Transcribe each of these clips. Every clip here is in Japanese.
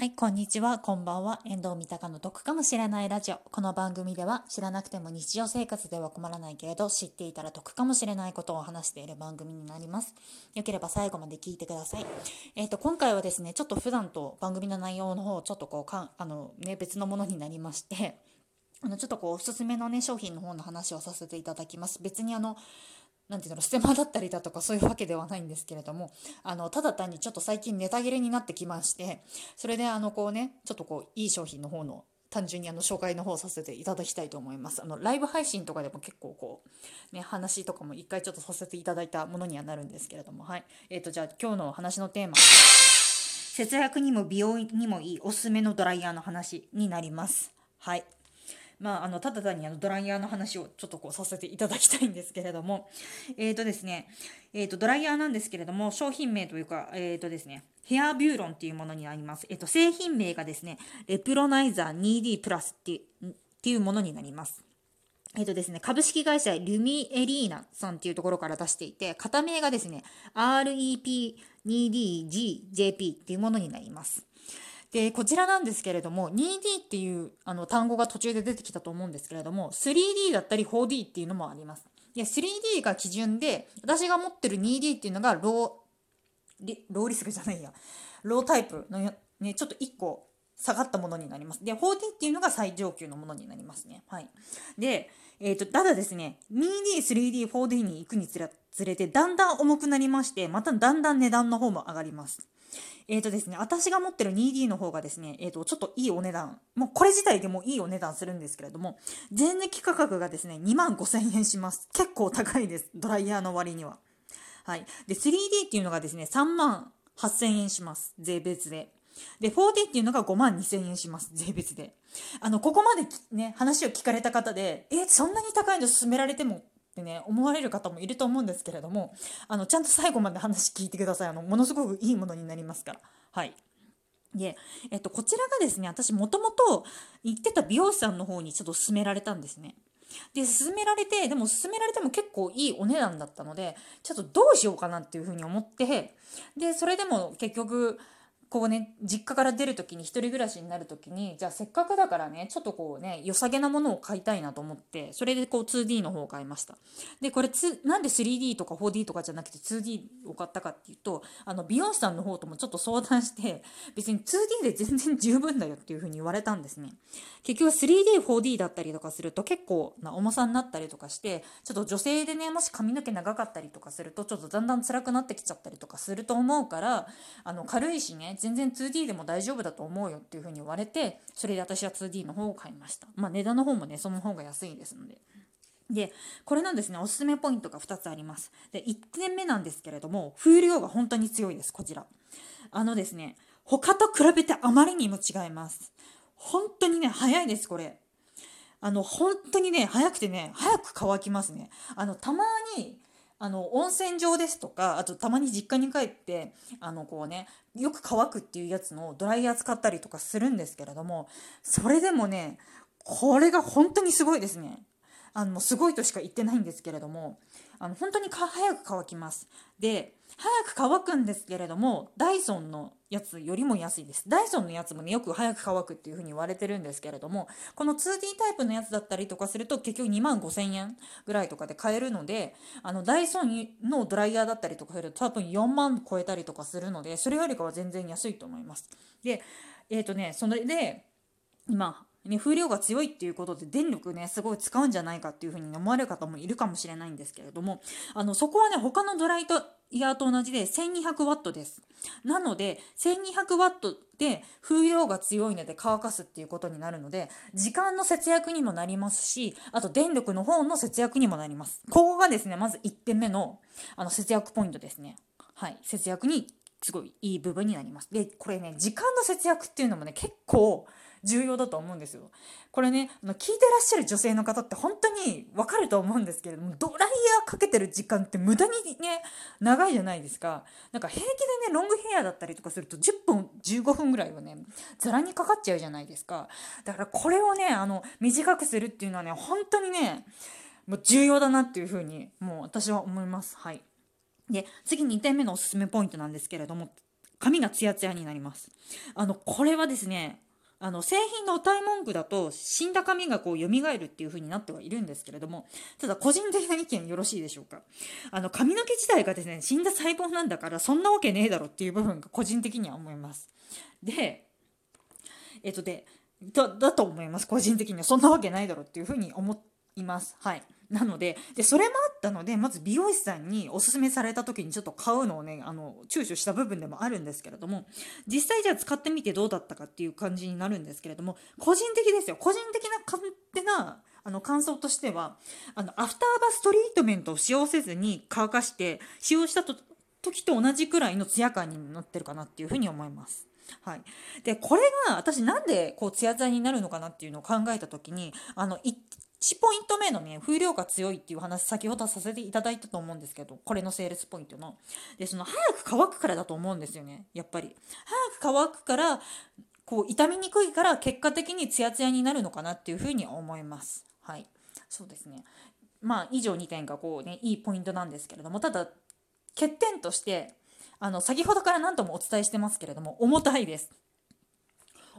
はい、こんにちは、こんばんは。遠藤三鷹の得かもしれないラジオ。この番組では知らなくても日常生活では困らないけれど、知っていたら得かもしれないことを話している番組になります。よければ最後まで聞いてください。えっ、と、今回はですね、ちょっと普段と番組の内容の方、ちょっとこうかあのね、別のものになりまして、あの、ちょっとこう、おすすめのね、商品の方の話をさせていただきます。別にあの、なんていうの、ステマだったりだとかそういうわけではないんですけれども、あの、ただ単にちょっと最近ネタ切れになってきまして、それであの、こうね、ちょっとこう、いい商品の方の単純にあの紹介の方させていただきたいと思います。あのライブ配信とかでも結構こうね話とかも一回ちょっとさせていただいたものにはなるんですけれども、はい。えっ、ー、とじゃあ今日の話のテーマ節約にも美容にもいいおすすめのドライヤーの話になります。はい。まあ、あの、ただ単にあのドライヤーの話をちょっとこうさせていただきたいんですけれども、えっ、ー、とですね、えっ、ー、と、ドライヤーなんですけれども、商品名というか、えっ、ー、とですね、ヘアビューロンっていうものになります。えっ、と、製品名がですね、レプロナイザー 2D プラスっていうものになります。えっ、とですね、株式会社ルミエリーナさんっていうところから出していて、型名がですね、REP2DGJP っていうものになります。で、こちらなんですけれども、2D っていうあの単語が途中で出てきたと思うんですけれども、3D だったり 4D っていうのもあります。で、3D が基準で、私が持ってる 2D っていうのがロー、ローリスクじゃないや、ロータイプのね、ちょっと1個下がったものになります。で、4D っていうのが最上級のものになりますね。はい。で、えっ、ー、と、ただですね、2D、3D、4D に行くにつれて、だんだん重くなりまして、まただんだん値段の方も上がります。えっ、ー、とですね、私が持ってる 2D の方がですね、えっ、ー、と、ちょっといいお値段、もうこれ自体でもいいお値段するんですけれども、前値価格がですね、2万5千円します。結構高いです。ドライヤーの割には。はい。で、3D っていうのがですね、3万8千円します。税別で。で、4D っていうのが5万2千円します。税別で。あの、ここまでね、話を聞かれた方で、え、そんなに高いの勧められてもってね思われる方もいると思うんですけれどもあのちゃんと最後まで話聞いてくださいあのものすごくいいものになりますからはいで、えっと、こちらがですね私もともと行ってた美容師さんの方にちょっと勧められたんですねで勧められてでも勧められても結構いいお値段だったのでちょっとどうしようかなっていうふうに思ってでそれでも結局こうね実家から出る時に1人暮らしになる時にじゃあせっかくだからねちょっとこうね良さげなものを買いたいなと思ってそれでこう 2D の方を買いました。でこれつなんで 3D とか 4D とかじゃなくて 2D を買ったかっていうとあの美容師さんの方ともちょっと相談して別に 2D で全然十分だよっていう風に言われたんですね。結局 3D4D だったりとかすると結構な重さになったりとかしてちょっと女性でねもし髪の毛長かったりとかするとちょっとだんだん辛くなってきちゃったりとかすると思うからあの軽いしね全然 2D でも大丈夫だと思うよっていうふうに言われてそれで私は 2D の方を買いました。まあ値段の方もねその方が安いですので。でこれなんですね。おすすめポイントが2つあります。で1点目なんですけれども風量が本当に強いです。こちら。あのですね他と比べてあまりにも違います。本当にね早いですこれ。あの本当にね早くてね早く乾きますね。あのたまにあの温泉場ですとかあとたまに実家に帰ってあのこうねよく乾くっていうやつのドライヤー使ったりとかするんですけれどもそれでもねこれが本当にすごいですね。あのすごいとしか言ってないんですけれどもあの本当に早く乾きます。で早く乾くんですけれどもダイソンのやつよりも安いです。ダイソンのやつもねよく早く乾くっていう風に言われてるんですけれどもこの 2D タイプのやつだったりとかすると結局2万5000円ぐらいとかで買えるのであのダイソンのドライヤーだったりとかすると多分4万超えたりとかするのでそれよりかは全然安いと思います。でえっ、ー、とねそれで今ね、風量が強いっていうことで電力ねすごい使うんじゃないかっていうふうに思われる方もいるかもしれないんですけれどもあのそこはね他のドライイヤーと同じで1200ワットです。なので1200ワットで風量が強いので乾かすっていうことになるので時間の節約にもなりますしあと電力の方の節約にもなります。ここがですねまず1点目のあの節約ポイントですね。はい、節約にすごいいい部分になります。でこれね時間の節約っていうのもね結構重要だと思うんですよ。これねあの聞いてらっしゃる女性の方って本当にわかると思うんですけれどもドライヤーかけてる時間って無駄にね長いじゃないですか。なんか平気でねロングヘアだったりとかすると10分15分ぐらいはねざらにかかっちゃうじゃないですか。だからこれをねあの短くするっていうのはね本当にねもう重要だなっていうふうにもう私は思います。はい。で次2点目のおすすめポイントなんですけれども髪がツヤツヤになりますあのこれはですねあの製品の歌い文句だと死んだ髪がこう蘇るっていう風になってはいるんですけれどもただ個人的な意見よろしいでしょうか？あの髪の毛自体がですね死んだ細胞なんだからそんなわけねえだろっていう部分が個人的には思います。でえっとでだだと思います個人的には。そんなわけないだろっていう風に思っています。はい。なのででそれもあったのでまず美容師さんにおすすめされた時にちょっと買うのをねあの躊躇した部分でもあるんですけれども実際じゃあ使ってみてどうだったかっていう感じになるんですけれども個人的ですよ。個人的な勝手なあの感想としてはあのアフターバストリートメントを使用せずに乾かして使用したと時と同じくらいのツヤ感になってるかなっていうふうに思います。はい、でこれが私なんでこうツヤツヤになるのかなっていうのを考えた時にあの1ポイント目のね、風量が強いっていう話、先ほどさせていただいたと思うんですけど、これのセールスポイントの。で、その、早く乾くからだと思うんですよね、やっぱり。早く乾くから、こう、傷みにくいから、結果的にツヤツヤになるのかなっていうふうに思います。はい。そうですね。まあ、以上2点がこうね、いいポイントなんですけれども、ただ、欠点として、あの、先ほどから何度もお伝えしてますけれども、重たいです。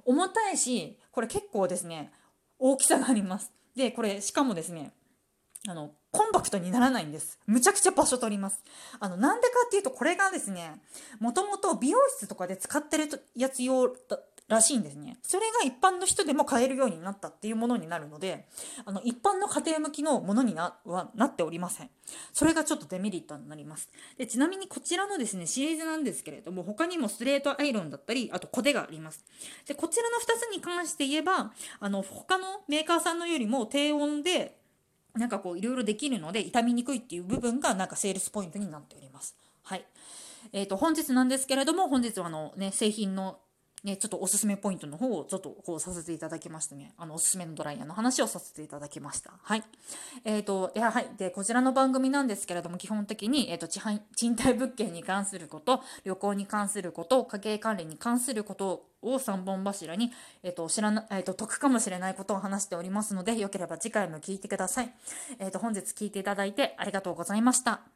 重たいし、これ結構ですね、大きさがあります。で、これ、しかもですね、あの、コンパクトにならないんです。むちゃくちゃ場所取ります。あの、なんでかっていうと、これがですね、もともと美容室とかで使ってるやつ用らしいんですね。それが一般の人でも買えるようになったっていうものになるので、あの、一般の家庭向きのものになはなっておりません。それがちょっとデメリットになります。で、ちなみにこちらのですね、シリーズなんですけれども、他にもストレートアイロンだったり、あとコテがあります。で、こちらの2つに関して言えば、あの、他のメーカーさんのよりも低温で、なんかこういろいろできるので傷みにくいっていう部分がなんかセールスポイントになっております。はい。えっ、ー、と、本日なんですけれども、本日はあのね、製品のね、ちょっとおすすめポイントの方をちょっとこうさせていただきましてね、あの、おすすめのドライヤーの話をさせていただきました。はい。えっ、ー、と、いや、はい。で、こちらの番組なんですけれども、基本的に、えっ、ー、と、賃貸物件に関すること、旅行に関すること、家計管理に関することを3本柱に、えっ、ー、と、知らな、えっ、と、得かもしれないことを話しておりますので、よければ次回も聞いてください。えっ、と、本日聞いていただいてありがとうございました。